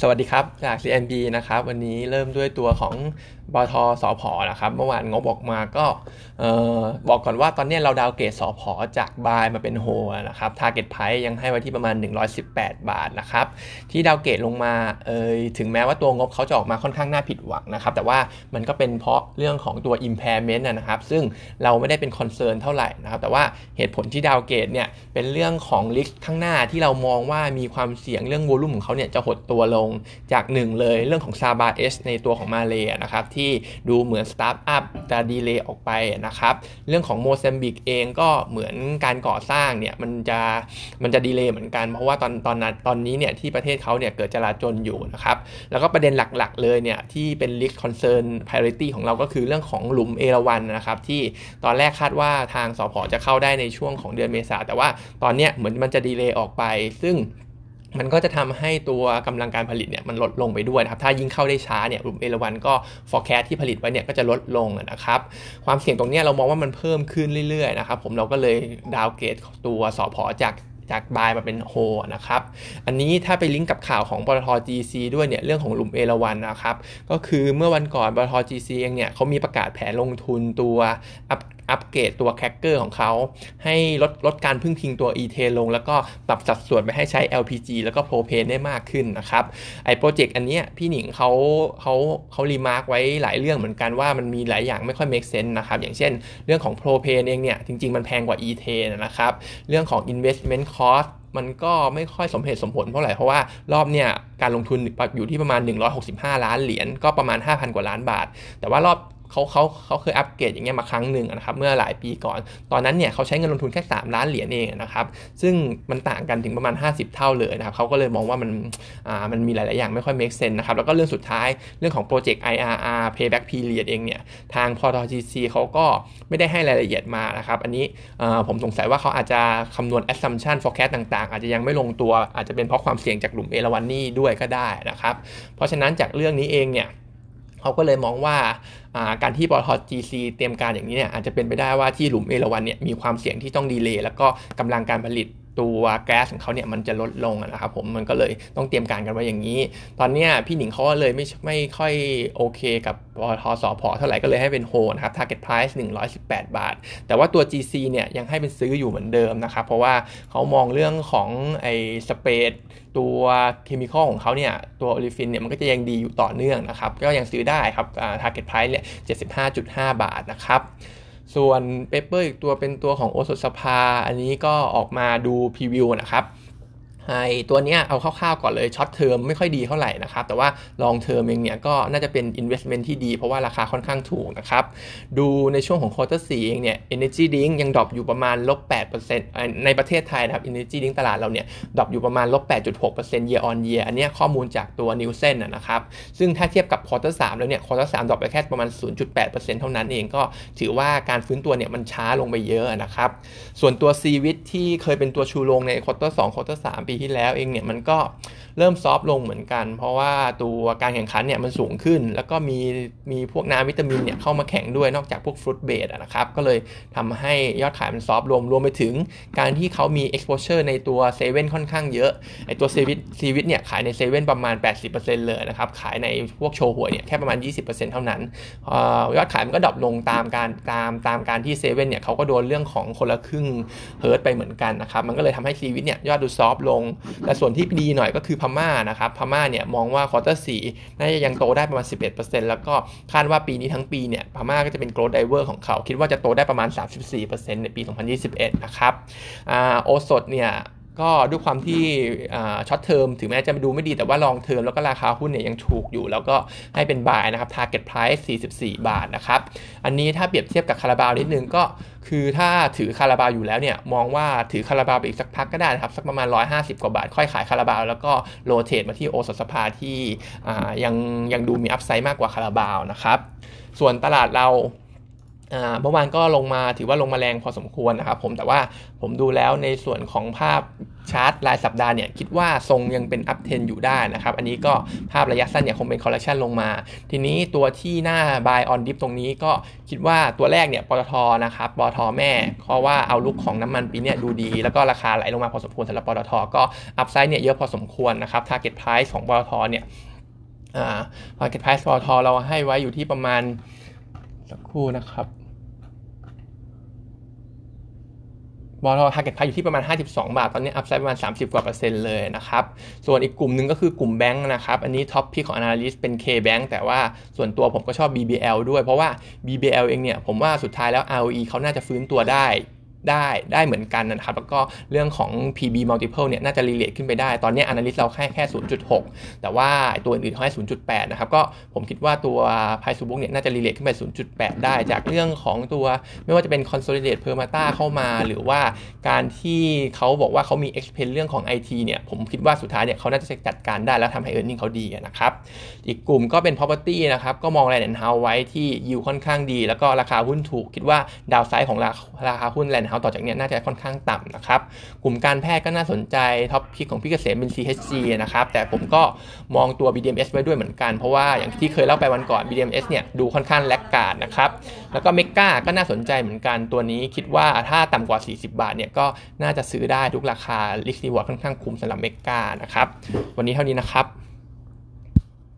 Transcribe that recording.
สวัสดีครับ จาก CNB นะครับ วันนี้เริ่มด้วยตัวของปตท.สผ. นะครับ เมื่อวานงบออกมาก็บอกก่อนว่าตอนนี้เรา downgrade สผ. จาก Buy มาเป็น Hold นะครับ Target Price ยังให้ไว้ที่ประมาณ 118 บาทนะครับ ที่ downgrade ลงมาเอยถึงแม้ว่าตัวงบเขาจะออกมาค่อนข้างน่าผิดหวังนะครับ แต่ว่ามันก็เป็นเพราะเรื่องของตัว impairment นะครับ ซึ่งเราไม่ได้เป็น concern เท่าไหร่นะครับ แต่ว่าเหตุผลที่ downgrade เนี่ยเป็นเรื่องของ risk ข้างหน้าที่เรามองว่ามีความเสี่ยงเรื่อง volume ของเขาเนี่ยจะหดตัวลงจากหนึ่งเลยเรื่องของซาบาเอสในตัวของมาเลยนะครับที่ดูเหมือน start up จะ delay ออกไปนะครับเรื่องของโมเซมบิกเองก็เหมือนการก่อสร้างเนี่ยมันจะมันจะ delay เหมือนกัน เพราะว่าตอนตอนนั้นตอนนี้เนี่ยที่ประเทศเขาเนี่ยเกิดจลาจลอยู่นะครับแล้วก็ประเด็นหลักๆ เลยเนี่ยที่เป็น risk concern priority ของเราก็คือเรื่องของหลุมเอราวันนะครับที่ตอนแรกคาดว่าทางสพจะเข้าได้ในช่วงของเดือนเมษาแต่ว่าตอนเนี้ยเหมือนมันจะดีเลย์ออกไป ซึ่ง มันก็จะทำให้ตัวกำลังการผลิตเนี่ยมันลดลงไปด้วยนะครับ ถ้ายิ่งเข้าได้ช้าเนี่ยกลุ่มเอราวันก็ forecast ที่ผลิตไว้เนี่ยก็จะลดลงนะครับ ความเสี่ยงตรงนี้เรามองว่ามันเพิ่มขึ้นเรื่อยๆนะครับผมเราก็เลยดาวเกตตัวสอพอจากจากบายมาเป็นโฮนะครับ อันนี้ถ้าไปลิงก์กับข่าวของปตท GC ด้วยเนี่ยเรื่องของหลุมเอราวันนะครับ ก็คือเมื่อวันก่อนปตท GC เองเนี่ยเขามีประกาศแผนลงทุนตัว up upgrade ตัวแคคเกอร์ของเขา ให้ลดลดการพึ่งพิงตัวอีเทนลง แล้วก็ปรับสัดส่วนไปให้ใช้ LPG แล้วก็โพรเพนได้มากขึ้นนะครับไอ้ project อันนี้พี่หนิงเขาเขาเขา remark ไว้หลายเรื่องเหมือนกันว่ามันมีหลายอย่างไม่ค่อย make sense นะครับ อย่างเช่น เรื่องของโพรเพนเองเนี่ยจริง ๆ มันแพงกว่าอีเทนนะครับ เรื่องของ investment cost มันก็ไม่ค่อยสมเหตุสมผลเท่าไหร่เพราะว่ารอบเนี่ยการลงทุนอยู่ที่ประมาณ 165 ล้านเหรียญก็ประมาณ 5,000 กว่าล้านบาท แต่ว่ารอบ เขาเขาเขาเคยอัปเกรดอย่างเงี้ยมาครั้งหนึ่งนะครับเมื่อหลายปีก่อน ตอนนั้นเนี่ยเขาใช้เงินลงทุนแค่ 3 ล้านเหรียญเองนะครับซึ่งมันต่างกันถึงประมาณ 50 เท่าเลยนะครับเขาก็เลยมองว่ามันอ่ามันมีหลาย ๆ อย่างไม่ค่อย make sense นะครับแล้วก็เรื่องสุดท้ายเรื่องของโปรเจกต์ IRR payback period เองเนี่ยทางพอ GC เขาก็ไม่ได้ให้รายละเอียดมานะครับอันนี้ผมสงสัยว่าเขาอาจจะคำนวณ assumption forecast ต่าง ๆ อาจจะยังไม่ลงตัวอาจจะเป็นเพราะความเสี่ยงจากกลุ่มเอราวันนี่ด้วยก็ได้นะครับเพราะฉะนั้นจากเรื่องนี้เองเนี่ย เขาก็เลยมองว่าการที่ปตท GC เตรียมการอย่างนี้เนี่ยอาจจะเป็นไปได้ว่าที่หลุมเอราวันเนี่ยมีความเสี่ยงที่ต้องดีเลย์แล้วก็กำลังการผลิต ตัวแก๊สของเขาเนี่ยมันจะลดลงนะครับผมมันก็เลยต้องเตรียมการกันไว้อย่างนี้ ตอนนี้พี่หนิงเขาก็เลยไม่ไม่ค่อยโอเคกับปตทสพอเท่าไหร่ก็เลยให้เป็นโฮนะครับ target price 118 บาท แต่ว่าตัว GC เนี่ยยังให้เป็นซื้ออยู่เหมือนเดิมนะครับ เพราะว่าเขามองเรื่องของไอ้ spread ตัว chemical ของเขาเนี่ยตัว olefin เนี่ยมันก็จะยังดีอยู่ต่อเนื่องนะครับ ก็ยังซื้อได้ครับ target price เนี่ย75.5 บาทนะครับ ส่วน paper อีกตัวเป็นตัวของโอสถสภา อันนี้ก็ออกมาดู preview นะครับ ไอ้ตัวเนี้ยเอาคร่าวๆก่อนเลย short term ไม่ค่อยดีเท่าไหร่นะครับ แต่ว่า long term เองเนี่ยก็น่าจะเป็น investment ที่ดี เพราะว่าราคาค่อนข้างถูกนะครับ ดูในช่วงของ quarter สี่เองเนี่ย energy drink ยัง drop อยู่ประมาณลบ8%ในประเทศไทยนะครับ energy drink ตลาดเราเนี่ย drop อยู่ประมาณลบ8.6% year on year อันนี้ข้อมูลจากตัว Nielsen นะครับ ซึ่งถ้าเทียบกับ quarter สามแล้วเนี่ย quarter สาม drop ไปแค่ประมาณ 0.8%เท่านั้นเองก็ถือว่าการฟื้นตัวเนี่ยมันช้าลงไปเยอะนะครับส่วนตัว c วิทที่เคยเป็นตัวชูโรงใน quarter สอง quarter สามปีที่แล้วเองเนี่ยมันก็เริ่ม soft ลงเหมือนกัน เพราะว่าตัวการแข่งขันเนี่ยมันสูงขึ้น แล้วก็มีมีพวกน้ำวิตามินเนี่ยเข้ามาแข่งด้วยนอกจากพวก fruit base นะครับก็เลยทำให้ยอดขายมัน soft ลงรวมไปถึงการที่เขามี exposure ในตัวเซเว่นค่อนข้างเยอะไอ้ตัวเซวิต C-vitt เนี่ยขายในเซเว่นประมาณ 80%เลยนะครับขายในพวกโชห่วยเนี่ยแค่ประมาณ 20%เท่านั้นยอดขายมันก็ drop ลงตามการตามตามการที่เซเว่นเนี่ยเขาก็โดนเรื่องของคนละครึ่ง hurt ไปเหมือนกันนะครับมันก็เลยทำให้ซีวิตเนี่ยยอดดู soft ลงแต่ส่วนที่ดีหน่อยก็คือพม่านะครับพม่าเนี่ยมองว่า quarter สี่น่าจะยังโตได้ประมาณ 11%แล้วก็คาดว่าปีนี้ทั้งปีเนี่ยพม่าก็จะเป็น growth driver ของเขา คิดว่าจะโตได้ประมาณ 34%ในปี 2021 นะครับโอสถเนี่ย ก็ด้วยความที่ short term ถึงแม้จะดูไม่ดีแต่ว่า long term แล้วก็ราคาหุ้นเนี่ยยังถูกอยู่ แล้วก็ให้เป็น buy นะครับ target price 44 บาทนะครับ อันนี้ถ้าเปรียบเทียบกับคาราบาวนิดนึงก็คือถ้าถือคาราบาวอยู่แล้วเนี่ยมองว่าถือคาราบาวไปอีกสักพักก็ได้นะครับ สักประมาณ 150 กว่าบาท ค่อยขายคาราบาว แล้วก็ rotate มาที่โอสถสภาที่ยังยังดูมี upside มากกว่าคาราบาวนะครับส่วนตลาดเรา เมื่อวานก็ลงมาถือว่าลงมาแรงพอสมควรนะครับผมแต่ว่าผมดูแล้วในส่วนของภาพชาร์ตรายสัปดาห์เนี่ยคิดว่าทรงยังเป็น uptrend อยู่ได้นะครับ อันนี้ก็ภาพระยะสั้นเนี่ยคงเป็น correction ลงมา ทีนี้ตัวที่น่า buy on dip ตรงนี้ก็คิดว่าตัวแรกเนี่ยปตทนะครับปตทแม่ เพราะว่า outlook ของน้ำมันปีเนี้ดูดี แล้วก็ราคาไหลลงมาพอสมควรสำหรับปตทก็ upside เนี่ยเยอะพอสมควรนะครับ target price ของปตทเนี่ย target price ปตทเราให้ไว้อยู่ที่ประมาณสักครู่นะครับ บอล target price อยู่ที่ประมาณ 52 บาท ตอนนี้ upside ประมาณ 30 กว่าเปอร์เซ็นต์เลยนะครับ ส่วนอีกกลุ่มหนึ่งก็คือกลุ่มแบงค์นะครับ อันนี้ top pick ของ Analyst เป็น K-Bank แต่ว่าส่วนตัวผมก็ชอบ BBL ด้วย เพราะว่า BBL เองเนี่ย ผมว่าสุดท้ายแล้ว ROE เขาน่าจะฟื้นตัวได้ ได้ได้เหมือนกันนะครับ แล้วก็เรื่องของ PB multiple เนี่ยน่าจะรีเลทขึ้นไปได้ ตอนนี้ analyst เราแค่แค่ 0.6 แต่ว่าตัวอื่นเขาให้ 0.8 นะครับ ก็ผมคิดว่าตัว price to book เนี่ยน่าจะรีเลทขึ้นไป 0.8 ได้ จากเรื่องของตัวไม่ว่าจะเป็น consolidate permata เข้ามา หรือว่าการที่เขาบอกว่าเขามี expense เรื่องของ IT เนี่ยผมคิดว่าสุดท้ายเนี่ยเขาน่าจะจัดการได้แล้วทำให้ earning เขาดีนะครับ อีกกลุ่มก็เป็น property นะครับก็มอง land and house ไว้ที่ yield ค่อนข้างดี แล้วก็ราคาหุ้นถูกคิดว่า downside ของราคาหุ้น land ฮาต่อจากนี้น่าจะค่อนข้างต่ำนะครับ กลุ่มการแพทย์ก็น่าสนใจ top pick ของพี่เกษมเป็น CHG นะครับ แต่ผมก็มองตัว BDMS ไว้ด้วยเหมือนกัน เพราะว่าอย่างที่เคยเล่าไปวันก่อน BDMS เนี่ยดูค่อนข้าง laggard นะครับ แล้วก็เมกาก็น่าสนใจเหมือนกันตัวนี้คิดว่าถ้าต่ำกว่า 40 บาทเนี่ยก็น่าจะซื้อได้ทุกราคา risk reward ค่อนข้างคุ้มสำหรับเมกานะครับวันนี้เท่านี้นะครับ